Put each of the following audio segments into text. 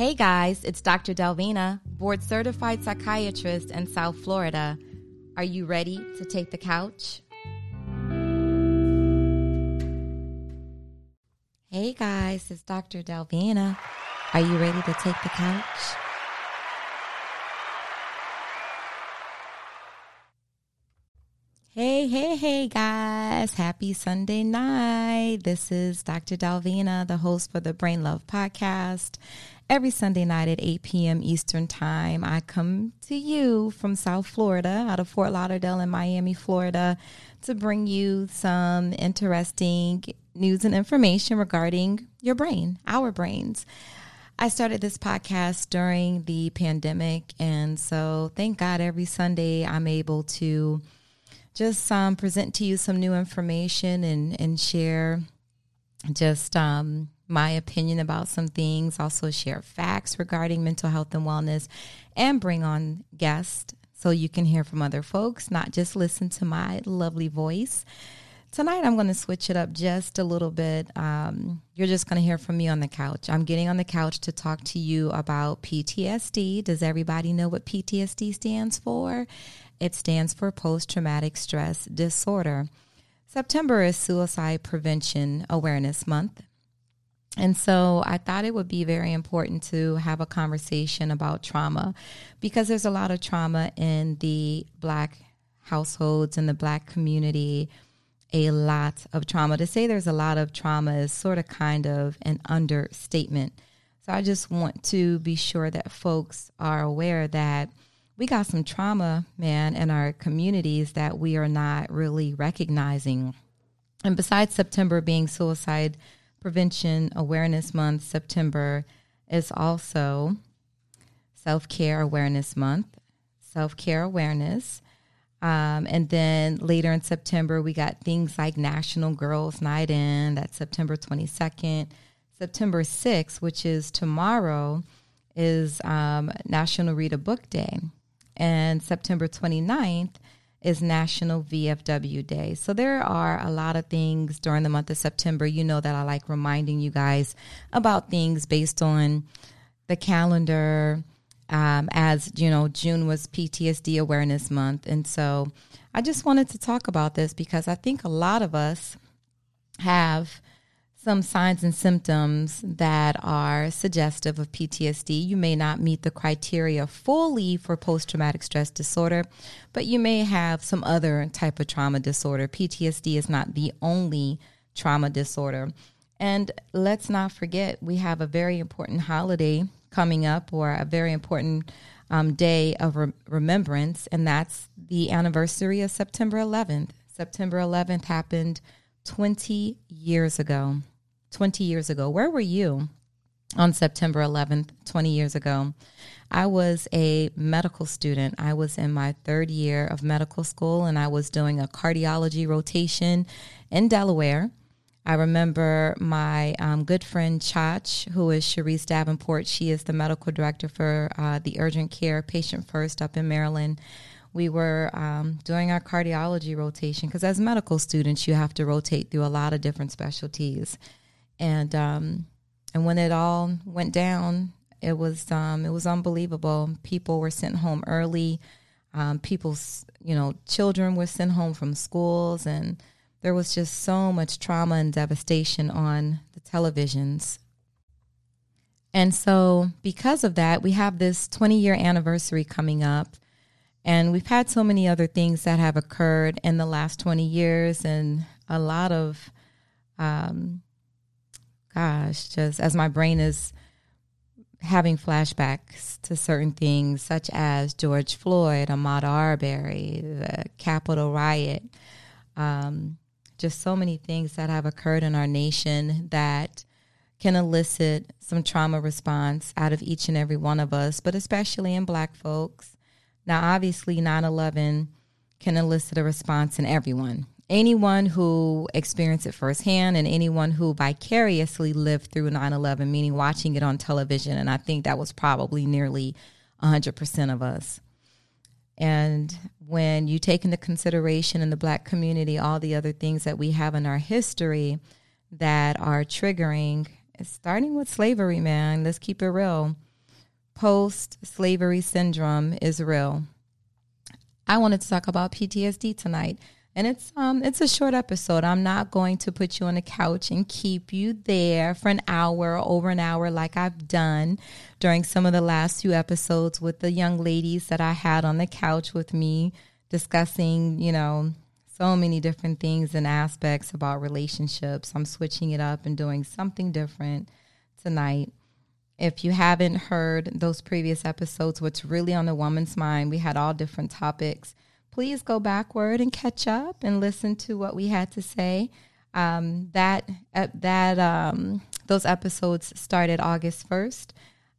Hey guys, it's Dr. Delvina, board certified psychiatrist in South Florida. Are you ready to take the couch? Hey guys, it's Dr. Delvina. Are you ready to take the couch? Hey, hey, hey, guys. Happy Sunday night. This is Dr. Dalvina, the host for the Brain Love Podcast. Every Sunday night at 8 p.m. Eastern Time, I come to you from South Florida, out of Fort Lauderdale and Miami, Florida, to bring you some interesting news and information regarding your brain, our brains. I started this podcast during the pandemic, and so thank God every Sunday I'm able to just um, present to you some new information and, and share just um, my opinion about some things, also share facts regarding mental health and wellness, and bring on guests so you can hear from other folks, not just listen to my lovely voice. Tonight, I'm going to switch it up just a little bit. Um, you're just going to hear from me on the couch. I'm getting on the couch to talk to you about PTSD. Does everybody know what PTSD stands for? It stands for Post Traumatic Stress Disorder. September is Suicide Prevention Awareness Month. And so I thought it would be very important to have a conversation about trauma because there's a lot of trauma in the black households in the black community. A lot of trauma. To say there's a lot of trauma is sort of kind of an understatement. So I just want to be sure that folks are aware that we got some trauma, man, in our communities that we are not really recognizing. And besides September being Suicide Prevention Awareness Month, September is also Self Care Awareness Month, Self Care Awareness. Um, and then later in September, we got things like National Girls Night In, that's September 22nd. September 6th, which is tomorrow, is um, National Read a Book Day and September 29th is National VFW Day. So there are a lot of things during the month of September. You know that I like reminding you guys about things based on the calendar. Um, as you know, June was PTSD Awareness Month. And so I just wanted to talk about this because I think a lot of us have some signs and symptoms that are suggestive of PTSD. You may not meet the criteria fully for post traumatic stress disorder, but you may have some other type of trauma disorder. PTSD is not the only trauma disorder. And let's not forget, we have a very important holiday coming up or a very important um, day of re- remembrance, and that's the anniversary of September 11th. September 11th happened 20 years ago. 20 years ago. Where were you on September 11th, 20 years ago? I was a medical student. I was in my third year of medical school and I was doing a cardiology rotation in Delaware. I remember my um, good friend Chach, who is Cherise Davenport. She is the medical director for uh, the urgent care patient first up in Maryland. We were um, doing our cardiology rotation because, as medical students, you have to rotate through a lot of different specialties and um, and when it all went down, it was um, it was unbelievable. People were sent home early. Um, people's you know children were sent home from schools, and there was just so much trauma and devastation on the televisions. And so, because of that, we have this 20 year anniversary coming up. And we've had so many other things that have occurred in the last 20 years, and a lot of um, gosh, just as my brain is having flashbacks to certain things, such as George Floyd, Ahmaud Arbery, the Capitol riot, um, just so many things that have occurred in our nation that can elicit some trauma response out of each and every one of us, but especially in black folks. Now, obviously, 9 11 can elicit a response in everyone anyone who experienced it firsthand and anyone who vicariously lived through 9-11 meaning watching it on television and i think that was probably nearly 100% of us and when you take into consideration in the black community all the other things that we have in our history that are triggering starting with slavery man let's keep it real post slavery syndrome is real. I wanted to talk about PTSD tonight. And it's um it's a short episode. I'm not going to put you on the couch and keep you there for an hour, over an hour like I've done during some of the last few episodes with the young ladies that I had on the couch with me discussing, you know, so many different things and aspects about relationships. I'm switching it up and doing something different tonight. If you haven't heard those previous episodes, what's really on the woman's mind, we had all different topics. Please go backward and catch up and listen to what we had to say. Um, that uh, that um, those episodes started August first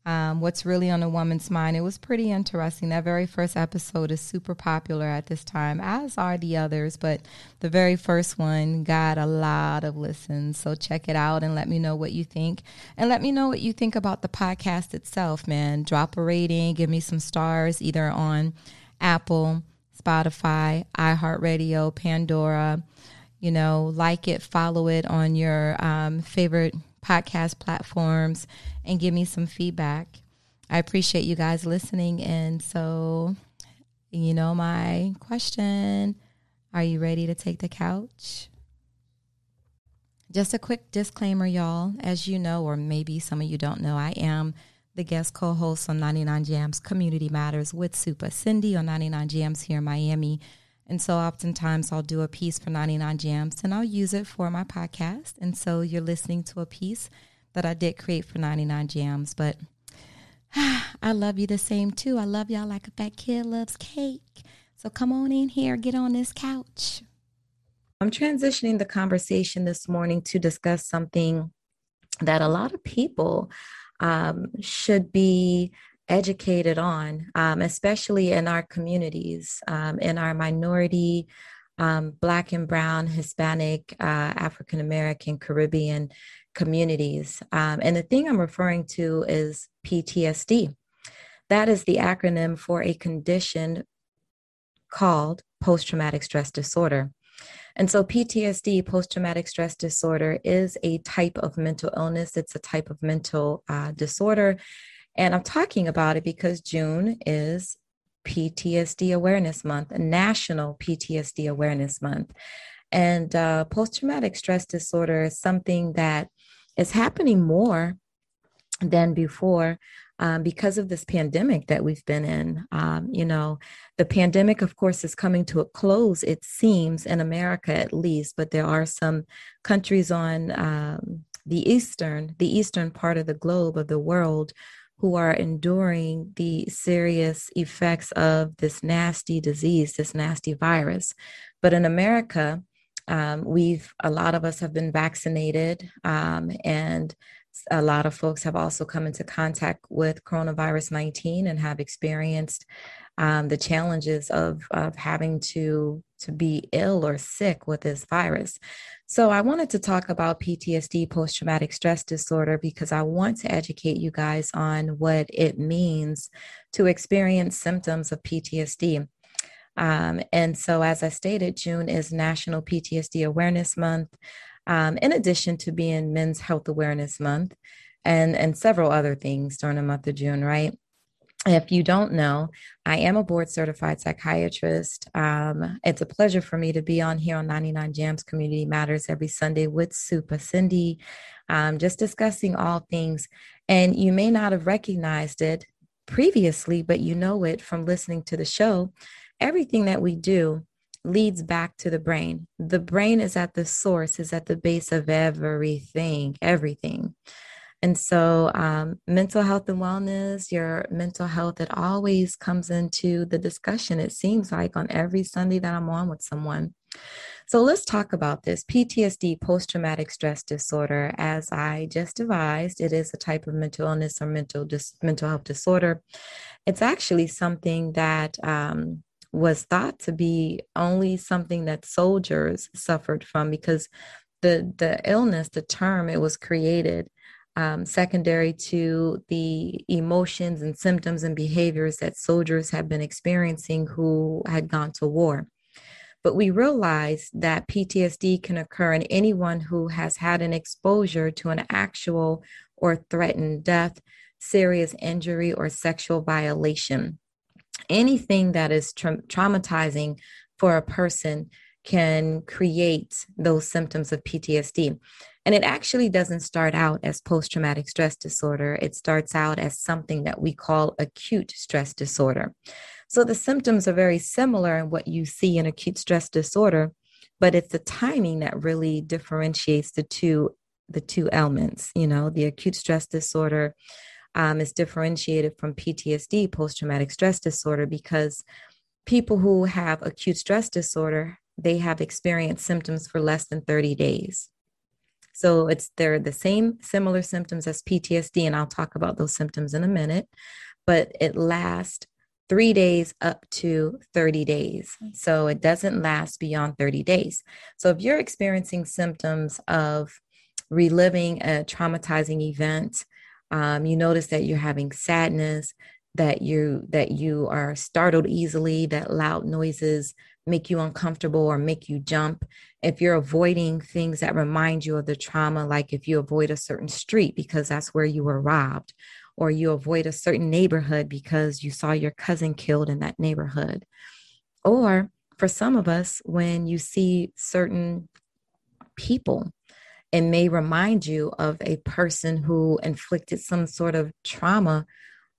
um, what's really on a woman's mind. It was pretty interesting. That very first episode is super popular at this time, as are the others, but the very first one got a lot of listens. So check it out and let me know what you think. And let me know what you think about the podcast itself, man. Drop a rating, give me some stars either on Apple, Spotify, iHeartRadio, Pandora. You know, like it, follow it on your um, favorite podcast platforms and give me some feedback. I appreciate you guys listening. And so, you know, my question are you ready to take the couch? Just a quick disclaimer, y'all. As you know, or maybe some of you don't know, I am the guest co host on 99 Jamz Community Matters with Supa Cindy on 99 Jamz here in Miami. And so oftentimes I'll do a piece for 99 Jamz and I'll use it for my podcast. And so you're listening to a piece that I did create for 99 Jamz. But I love you the same too. I love y'all like a fat kid loves cake. So come on in here, get on this couch. I'm transitioning the conversation this morning to discuss something that a lot of people um, should be educated on, um, especially in our communities, um, in our minority, um, Black and Brown, Hispanic, uh, African American, Caribbean communities. Um, and the thing I'm referring to is PTSD. That is the acronym for a condition called post traumatic stress disorder. And so, PTSD, post traumatic stress disorder, is a type of mental illness. It's a type of mental uh, disorder. And I'm talking about it because June is PTSD Awareness Month, National PTSD Awareness Month. And uh, post traumatic stress disorder is something that is happening more than before um, because of this pandemic that we've been in. Um, you know, the pandemic, of course, is coming to a close, it seems, in America at least, but there are some countries on um, the eastern, the eastern part of the globe of the world who are enduring the serious effects of this nasty disease, this nasty virus. But in America, um, we've a lot of us have been vaccinated, um, and a lot of folks have also come into contact with coronavirus 19 and have experienced um, the challenges of, of having to to be ill or sick with this virus. So I wanted to talk about PTSD, post traumatic stress disorder, because I want to educate you guys on what it means to experience symptoms of PTSD. Um, and so, as I stated, June is National PTSD Awareness Month, um, in addition to being Men's Health Awareness Month and, and several other things during the month of June, right? If you don't know, I am a board certified psychiatrist. Um, it's a pleasure for me to be on here on 99 Jamz Community Matters every Sunday with Supa Cindy, um, just discussing all things. And you may not have recognized it previously, but you know it from listening to the show everything that we do leads back to the brain. The brain is at the source, is at the base of everything, everything. And so, um, mental health and wellness, your mental health, it always comes into the discussion, it seems like, on every Sunday that I'm on with someone. So, let's talk about this PTSD, post traumatic stress disorder. As I just devised, it is a type of mental illness or mental, dis- mental health disorder. It's actually something that um, was thought to be only something that soldiers suffered from because the the illness, the term, it was created um, secondary to the emotions and symptoms and behaviors that soldiers had been experiencing who had gone to war. But we realize that PTSD can occur in anyone who has had an exposure to an actual or threatened death, serious injury or sexual violation. Anything that is tra- traumatizing for a person can create those symptoms of PTSD. And it actually doesn't start out as post traumatic stress disorder, it starts out as something that we call acute stress disorder. So the symptoms are very similar in what you see in acute stress disorder, but it's the timing that really differentiates the two the two elements. You know, the acute stress disorder um, is differentiated from PTSD, post traumatic stress disorder, because people who have acute stress disorder they have experienced symptoms for less than 30 days. So it's they're the same similar symptoms as PTSD, and I'll talk about those symptoms in a minute, but it lasts three days up to 30 days. So it doesn't last beyond 30 days. So if you're experiencing symptoms of reliving a traumatizing event, um, you notice that you're having sadness, that you that you are startled easily, that loud noises make you uncomfortable or make you jump. If you're avoiding things that remind you of the trauma, like if you avoid a certain street because that's where you were robbed, or you avoid a certain neighborhood because you saw your cousin killed in that neighborhood. Or for some of us, when you see certain people, it may remind you of a person who inflicted some sort of trauma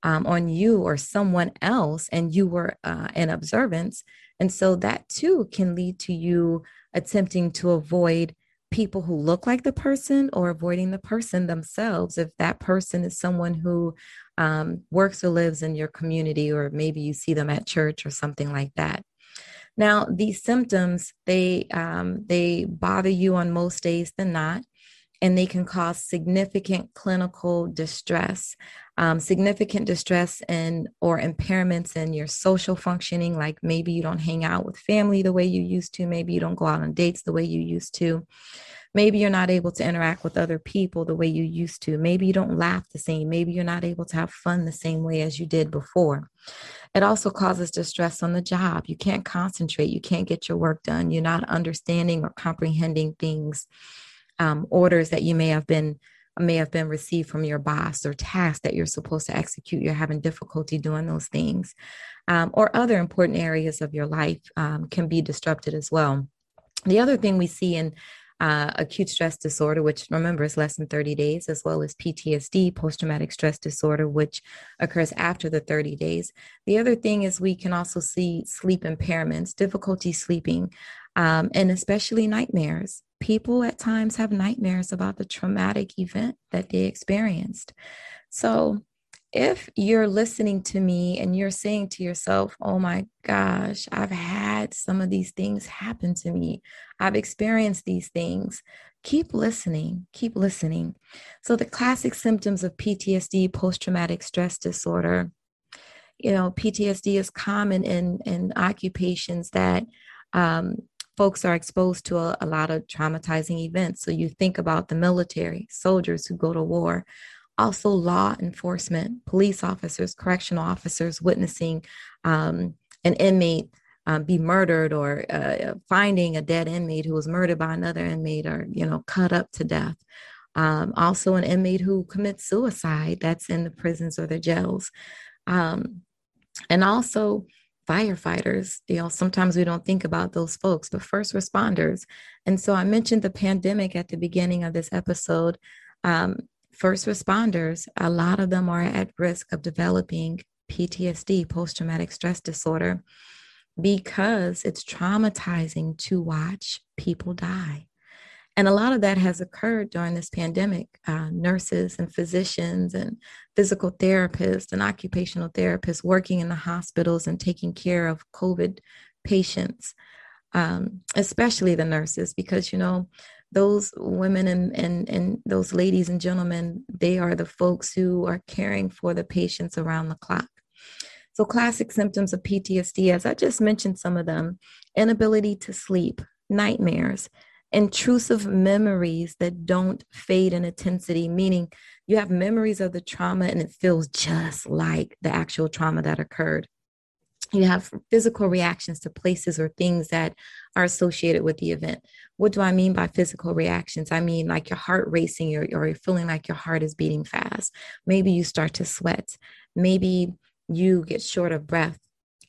um, on you or someone else, and you were uh, in observance. And so that too can lead to you attempting to avoid people who look like the person or avoiding the person themselves if that person is someone who um, works or lives in your community or maybe you see them at church or something like that now these symptoms they um, they bother you on most days than not and they can cause significant clinical distress um, significant distress and or impairments in your social functioning like maybe you don't hang out with family the way you used to maybe you don't go out on dates the way you used to maybe you're not able to interact with other people the way you used to. Maybe you don't laugh the same. Maybe you're not able to have fun the same way as you did before. It also causes distress on the job. You can't concentrate. You can't get your work done. You're not understanding or comprehending things um, orders that you may have been may have been received from your boss or tasks that you're supposed to execute. You're having difficulty doing those things. Um, or other important areas of your life um, can be disrupted as well. The other thing we see in uh, acute stress disorder, which remember is less than 30 days, as well as PTSD, post traumatic stress disorder, which occurs after the 30 days. The other thing is we can also see sleep impairments, difficulty sleeping, um, and especially nightmares. People at times have nightmares about the traumatic event that they experienced. So, if you're listening to me and you're saying to yourself, oh my gosh, I've had some of these things happen to me, I've experienced these things, keep listening, keep listening. So, the classic symptoms of PTSD, post traumatic stress disorder, you know, PTSD is common in, in occupations that um, folks are exposed to a, a lot of traumatizing events. So you think about the military, soldiers who go to war, also law enforcement, police officers, correctional officers witnessing um, an inmate um, be murdered or uh, finding a dead inmate who was murdered by another inmate or, you know, cut up to death. Um, also, an inmate who commits suicide that's in the prisons or the jails. Um, and also, firefighters. You know, sometimes we don't think about those folks, but first responders. And so I mentioned the pandemic at the beginning of this episode. Um, first responders, a lot of them are at risk of developing PTSD, post traumatic stress disorder, because it's traumatizing to watch people die. And a lot of that has occurred during this pandemic. Uh, nurses and physicians and physical therapists and occupational therapists working in the hospitals and taking care of COVID patients, um, especially the nurses, because, you know, those women and, and, and those ladies and gentlemen, they are the folks who are caring for the patients around the clock. So, classic symptoms of PTSD, as I just mentioned some of them inability to sleep, nightmares, intrusive memories that don't fade in intensity, meaning you have memories of the trauma and it feels just like the actual trauma that occurred. You have physical reactions to places or things that are associated with the event. What do I mean by physical reactions? I mean like your heart racing or, or you're feeling like your heart is beating fast. Maybe you start to sweat. Maybe you get short of breath.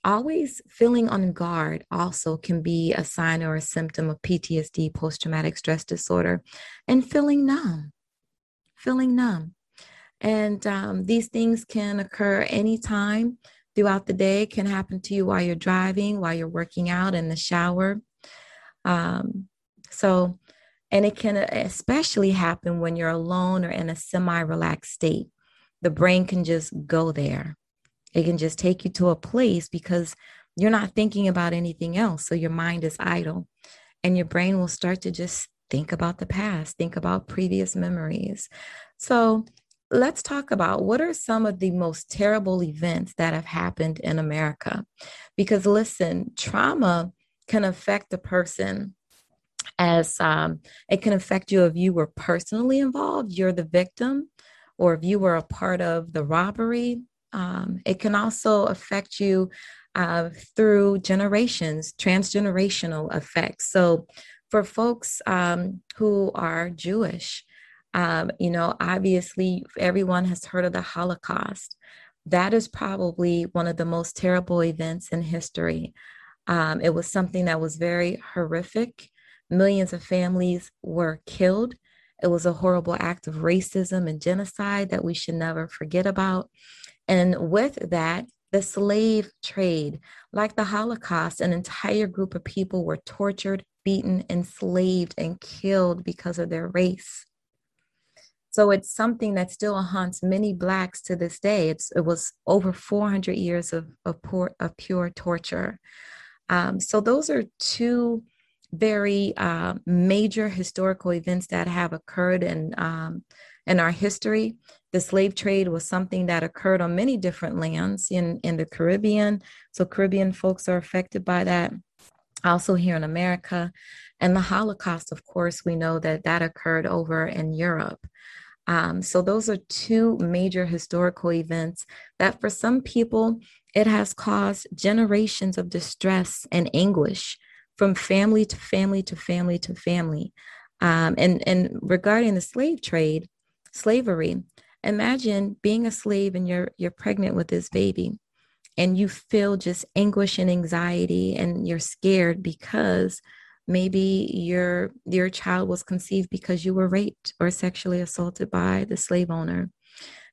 Always feeling on guard also can be a sign or a symptom of PTSD, post traumatic stress disorder, and feeling numb. Feeling numb. And um, these things can occur anytime throughout the day can happen to you while you're driving, while you're working out in the shower. Um, so, and it can especially happen when you're alone or in a semi relaxed state. The brain can just go there. It can just take you to a place because you're not thinking about anything else. So your mind is idle and your brain will start to just think about the past, think about previous memories. So let's talk about what are some of the most terrible events that have happened in America. Because listen, trauma can affect a person as um, it can affect you if you were personally involved, you're the victim, or if you were a part of the robbery. Um, it can also affect you uh, through generations, transgenerational effects. So, for folks um, who are Jewish, um, you know, obviously, everyone has heard of the Holocaust. That is probably one of the most terrible events in history. Um, it was something that was very horrific. Millions of families were killed. It was a horrible act of racism and genocide that we should never forget about. And with that, the slave trade, like the Holocaust, an entire group of people were tortured, beaten, enslaved, and killed because of their race. So it's something that still haunts many blacks to this day. It's it was over 400 years of of, poor, of pure torture. Um, so those are two very uh, major historical events that have occurred in um, in our history. The slave trade was something that occurred on many different lands in in the Caribbean. So Caribbean folks are affected by that. Also here in America, and the Holocaust, of course, we know that that occurred over in Europe. Um, so, those are two major historical events that for some people, it has caused generations of distress and anguish from family to family to family to family. Um, and, and regarding the slave trade, slavery, imagine being a slave and you're, you're pregnant with this baby and you feel just anguish and anxiety and you're scared because maybe your your child was conceived because you were raped or sexually assaulted by the slave owner.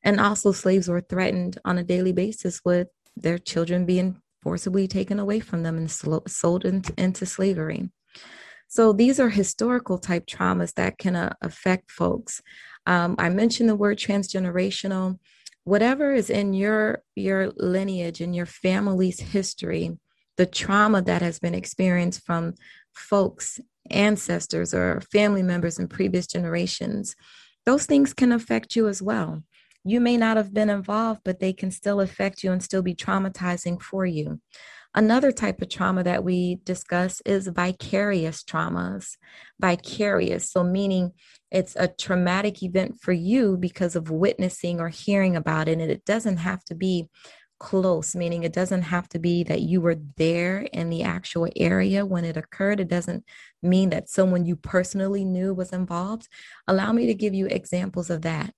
And also slaves were threatened on a daily basis with their children being forcibly taken away from them and sold into, slavery. So these are historical type traumas that can uh, affect folks. Um, i mentioned the word transgenerational. Whatever is in your your lineage and your family's history the trauma that has been experienced from folks, ancestors, or family members in previous generations, those things can affect you as well. You may not have been involved, but they can still affect you and still be traumatizing for you. Another type of trauma that we discuss is vicarious traumas. Vicarious, so meaning it's a traumatic event for you because of witnessing or hearing about it. And it doesn't have to be close, meaning it doesn't have to be that you were there in the actual area when it occurred. It doesn't mean that someone you personally knew was involved. Allow me to give you examples of that.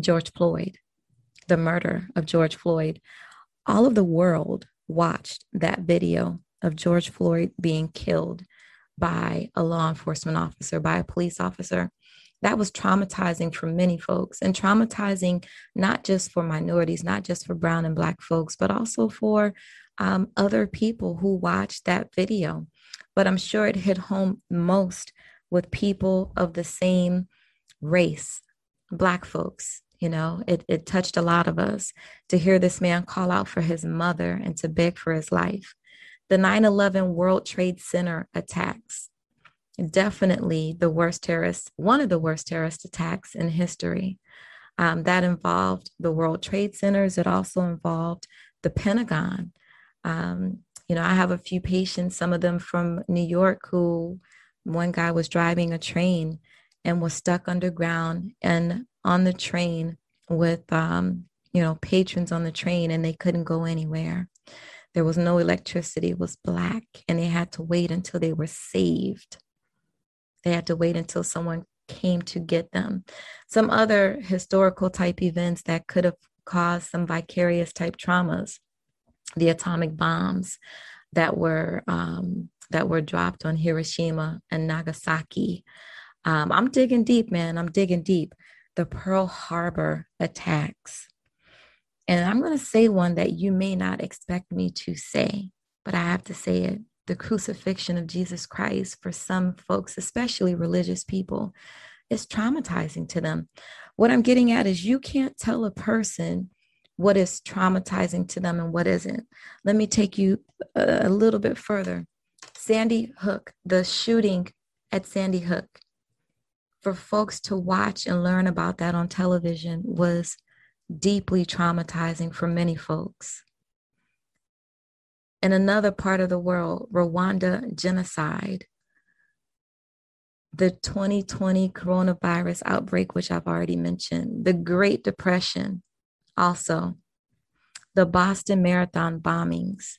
George Floyd, the murder of George Floyd. All of the world watched that video of George Floyd being killed by a law enforcement officer, by a police officer that was traumatizing for many folks and traumatizing not just for minorities, not just for brown and black folks, but also for um, other people who watched that video. But I'm sure it hit home most with people of the same race, black folks. You know, it, it touched a lot of us to hear this man call out for his mother and to beg for his life. The 9 11 World Trade Center attacks definitely the worst terrorist, one of the worst terrorist attacks in history. Um, that involved the World Trade Centers. It also involved the Pentagon. Um, you know, I have a few patients, some of them from New York, who one guy was driving a train and was stuck underground and on the train with, um, you know, patrons on the train and they couldn't go anywhere. There was no electricity, it was black, and they had to wait until they were saved. They had to wait until someone came to get them. Some other historical type events that could have caused some vicarious type traumas the atomic bombs that were um, that were dropped on Hiroshima and Nagasaki. Um, I'm digging deep, man. I'm digging deep. The Pearl Harbor attacks. And I'm going to say one that you may not expect me to say, but I have to say it. The crucifixion of Jesus Christ for some folks, especially religious people, is traumatizing to them. What I'm getting at is you can't tell a person what is traumatizing to them and what isn't. Let me take you a, little bit further. Sandy Hook, the shooting at Sandy Hook, for folks to watch and learn about that on television was deeply traumatizing for many folks. In another part of the world, Rwanda genocide, the 2020 coronavirus outbreak, which I've already mentioned, the Great Depression, also the Boston Marathon bombings,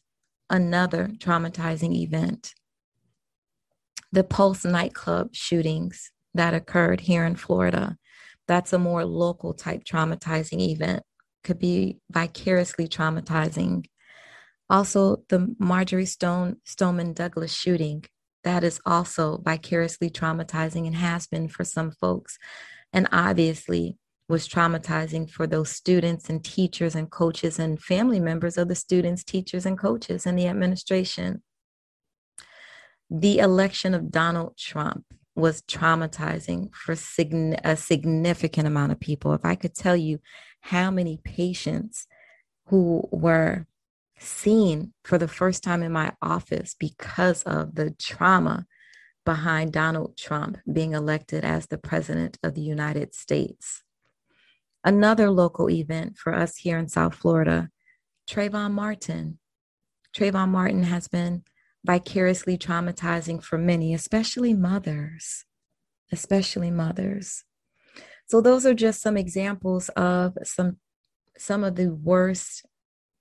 another traumatizing event, the Pulse nightclub shootings that occurred here in Florida. That's a more local type traumatizing event, could be vicariously traumatizing. Also, the Marjory Stone Stoneman Douglas shooting, that is also vicariously traumatizing and has been for some folks. And obviously, was traumatizing for those students and teachers and coaches and family members of the students, teachers, and coaches and the administration. The election of Donald Trump was traumatizing for a significant amount of people. If I could tell you how many patients who were seen for the first time in my office because of the trauma behind Donald Trump being elected as the president of the United States. Another local event for us here in South Florida, Trayvon Martin. Trayvon Martin has been vicariously traumatizing for many, especially mothers, especially mothers. So those are just some examples of some some of the worst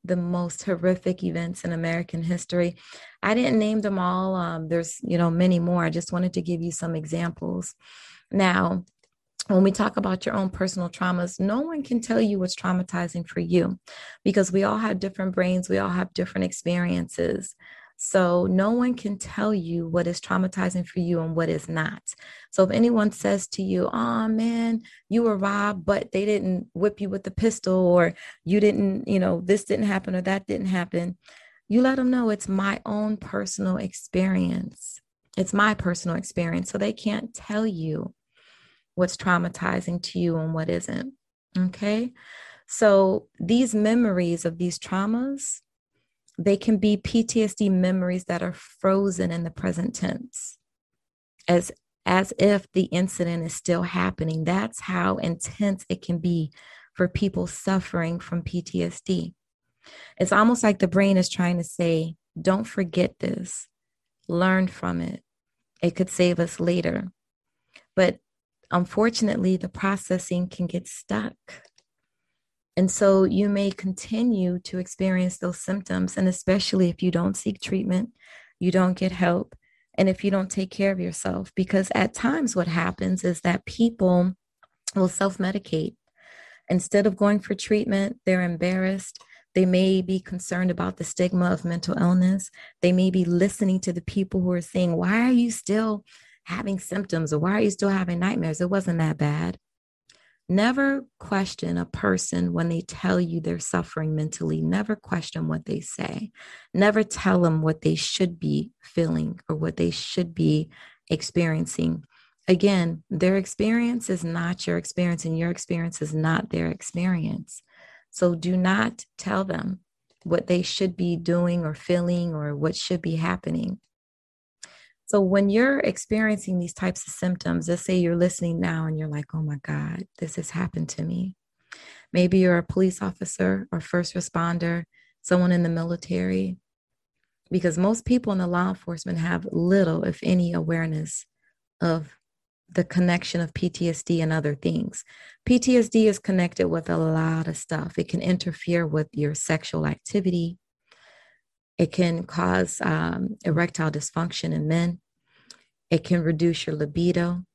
the most horrific events in American history. I didn't name them all. Um, there's, you know, many more. I just wanted to give you some examples. Now, when we talk about your own personal traumas, no one can tell you what's traumatizing for you because we all have different brains, we all have different experiences. So, no one can tell you what is traumatizing for you and what is not. So, if anyone says to you, Oh man, you were robbed, but they didn't whip you with the pistol, or you didn't, you know, this didn't happen or that didn't happen, you let them know it's my own personal experience. It's my personal experience. So, they can't tell you what's traumatizing to you and what isn't. Okay. So these memories of these traumas, they can be PTSD memories that are frozen in the present tense as as if the incident is still happening. That's how intense it can be for people suffering from PTSD. It's almost like the brain is trying to say, don't forget this, learn from it. It could save us later. But unfortunately, the processing can get stuck. And so you may continue to experience those symptoms. And especially if you don't seek treatment, you don't get help, and if you don't take care of yourself, because at times what happens is that people will self medicate. Instead of going for treatment, they're embarrassed. They may be concerned about the stigma of mental illness. They may be listening to the people who are saying, Why are you still having symptoms or why are you still having nightmares? It wasn't that bad. Never question a person when they tell you they're suffering mentally. Never question what they say. Never tell them what they should be feeling or what they should be experiencing. Again, their experience is not your experience, and your experience is not their experience. So do not tell them what they should be doing or feeling or what should be happening. So when you're experiencing these types of symptoms, let's say you're listening now and you're like, oh my God, this has happened to me. Maybe you're a police officer or first responder, someone in the military, because most people in the law enforcement have little, if any, awareness of the connection of PTSD and other things. PTSD is connected with a lot of stuff. It can interfere with your sexual activity, It can cause um, erectile dysfunction in men. It can reduce your libido.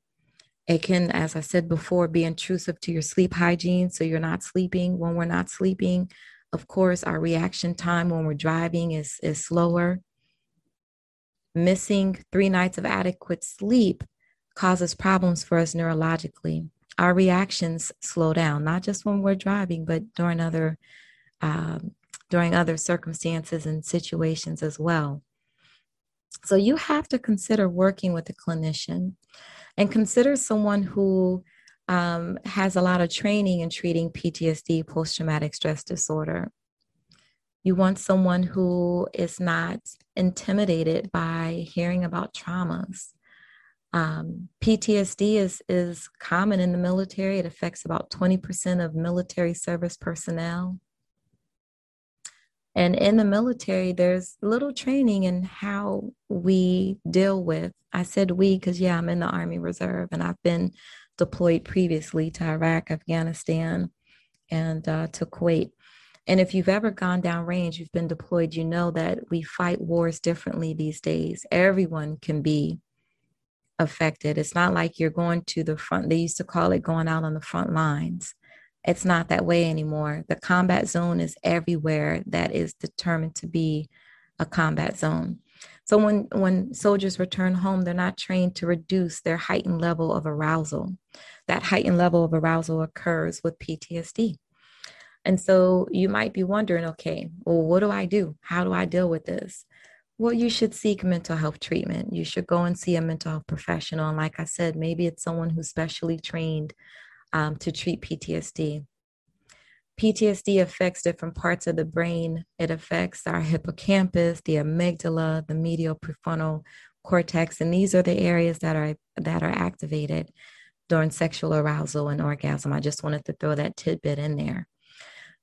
It can, as I said before, be intrusive to your sleep hygiene. So you're not sleeping when we're not sleeping. Of course, our reaction time when we're driving is, is slower. Missing three nights of adequate sleep causes problems for us neurologically. Our reactions slow down, not just when we're driving, but during other um, during other circumstances and situations as well. So you have to consider working with a clinician and consider someone who um, has a lot of training in treating PTSD, post traumatic stress disorder. You want someone who is not intimidated by hearing about traumas. Um, PTSD is, is common in the military. It affects about 20% of military service personnel. And in the military, there's little training in how we deal with. I said we because, yeah, I'm in the Army Reserve and I've been deployed previously to Iraq, Afghanistan, and uh, to Kuwait. And if you've ever gone down range, you've been deployed, you know that we fight wars differently these days. Everyone can be affected. It's not like you're going to the front, they used to call it going out on the front lines. It's not that way anymore. The combat zone is everywhere that is determined to be a combat zone. So when when soldiers return home, they're not trained to reduce their heightened level of arousal. That heightened level of arousal occurs with PTSD. And so you might be wondering, okay, well, what do I do? How do I deal with this? Well, you should seek mental health treatment. You should go and see a mental health professional. And like I said, maybe it's someone who's specially trained um, to treat PTSD. PTSD affects different parts of the brain. It affects our hippocampus, the amygdala, the medial prefrontal cortex, and these are the areas that are that are activated during sexual arousal and orgasm. I just wanted to throw that tidbit in there.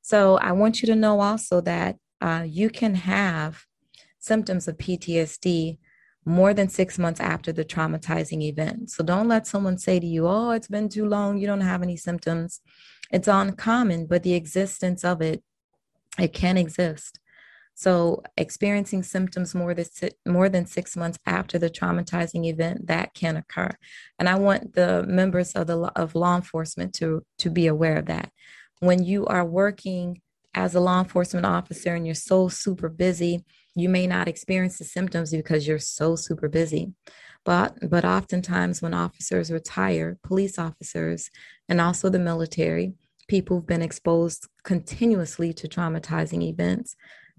So I want you to know also that uh, you can have symptoms of PTSD more than six months after the traumatizing event. So don't let someone say to you, Oh, it's been too long, you don't have any symptoms. It's uncommon, but the existence of it, it can exist. So experiencing symptoms more than more than six months after the traumatizing event that can occur, and I want the members of the of law enforcement to to be aware of that. When you are working as a law enforcement officer and you're so super busy, you may not experience the symptoms because you're so super busy. But but oftentimes when officers retire, police officers and also the military, people who've been exposed continuously to traumatizing events,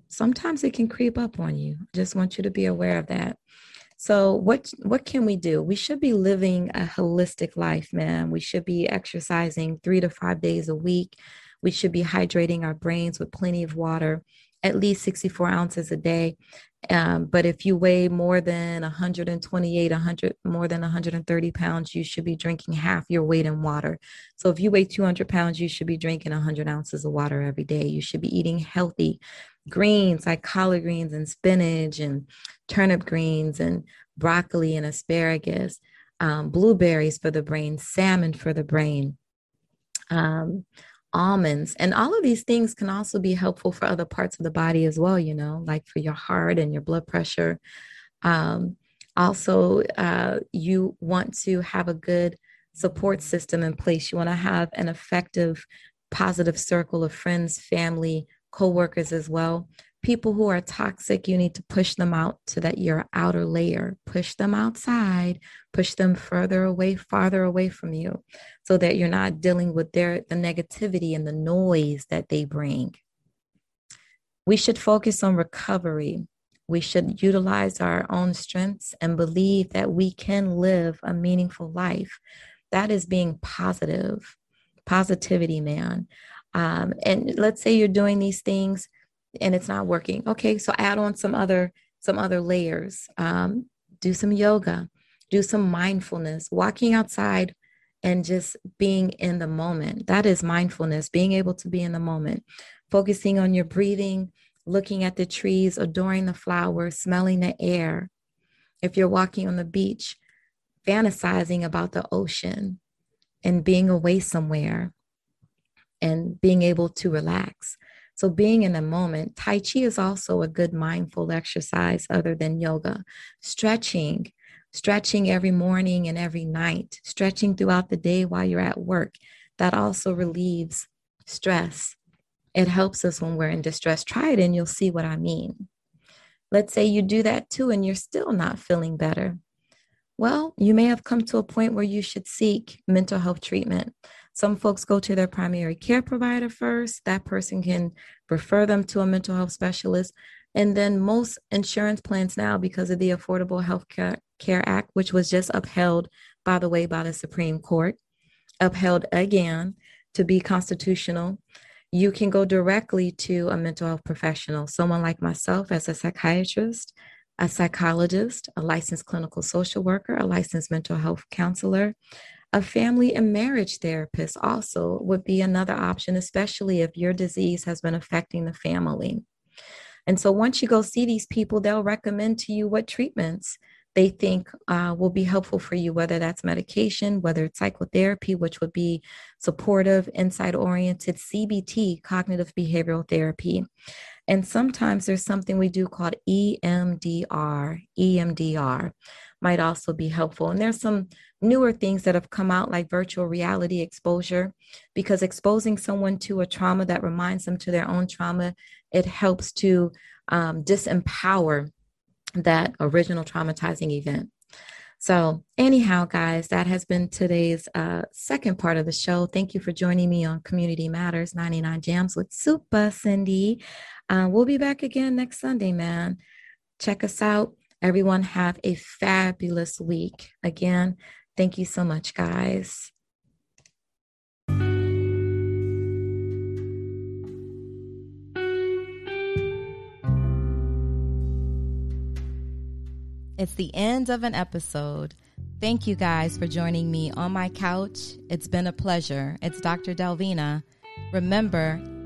sometimes it can creep up on you. Just want you to be aware of that. So what what can we do? We should be living a holistic life, man. We should be exercising 3 to 5 days a week. We should be hydrating our brains with plenty of water at least 64 ounces a day. Um, but if you weigh more than 128, 100, more than 130 pounds, you should be drinking half your weight in water. So if you weigh 200 pounds, you should be drinking 100 ounces of water every day. You should be eating healthy greens like collard greens and spinach and turnip greens and broccoli and asparagus, um, blueberries for the brain, salmon for the brain. Um, almonds and all of these things can also be helpful for other parts of the body as well you know like for your heart and your blood pressure. Um, also uh, you want to have a good support system in place. You want to have an effective positive circle of friends family co-workers as well people who are toxic, you need to push them out to that your outer layer, push them outside, push them further away, farther away from you, so that you're not dealing with their the negativity and the noise that they bring. We should focus on recovery. We should utilize our own strengths and believe that we can live a meaningful life. That is being positive, positivity, man. Um, and let's say you're doing these things and it's not working. Okay so add on some other some other layers. Um, do some yoga do some mindfulness walking outside and just being in the moment. That is mindfulness being able to be in the moment. Focusing on your breathing looking at the trees adoring the flowers smelling the air. If you're walking on the beach fantasizing about the ocean and being away somewhere and being able to relax So, being in the moment, Tai Chi is also a good mindful exercise other than yoga. Stretching, stretching every morning and every night, stretching throughout the day while you're at work. That also relieves stress. It helps us when we're in distress. Try it and you'll see what I mean. Let's say you do that too and you're still not feeling better. Well, you may have come to a point where you should seek mental health treatment. Some folks go to their primary care provider first. That person can refer them to a mental health specialist. And then most insurance plans now, because of the Affordable Health Care, Act, which was just upheld, by the way, by the Supreme Court, upheld again to be constitutional, you can go directly to a mental health professional, someone like myself as a psychiatrist, a psychologist, a licensed clinical social worker, a licensed mental health counselor, a family and marriage therapist also would be another option, especially if your disease has been affecting the family. And so once you go see these people, they'll recommend to you what treatments they think uh, will be helpful for you, whether that's medication, whether it's psychotherapy, which would be supportive, insight oriented, CBT, cognitive behavioral therapy. And sometimes there's something we do called EMDR. EMDR might also be helpful. And there's some newer things that have come out like virtual reality exposure because exposing someone to a trauma that reminds them to their own trauma, it helps to um, disempower that original traumatizing event. So, anyhow, guys, that has been today's uh, second part of the show. Thank you for joining me on Community Matters 99 Jamz with Supa Cindy. Uh, we'll be back again next Sunday, man. Check us out. Everyone, have a fabulous week. Again, thank you so much, guys. It's the end of an episode. Thank you guys for joining me on my couch. It's been a pleasure. It's Dr. Delvina. Remember,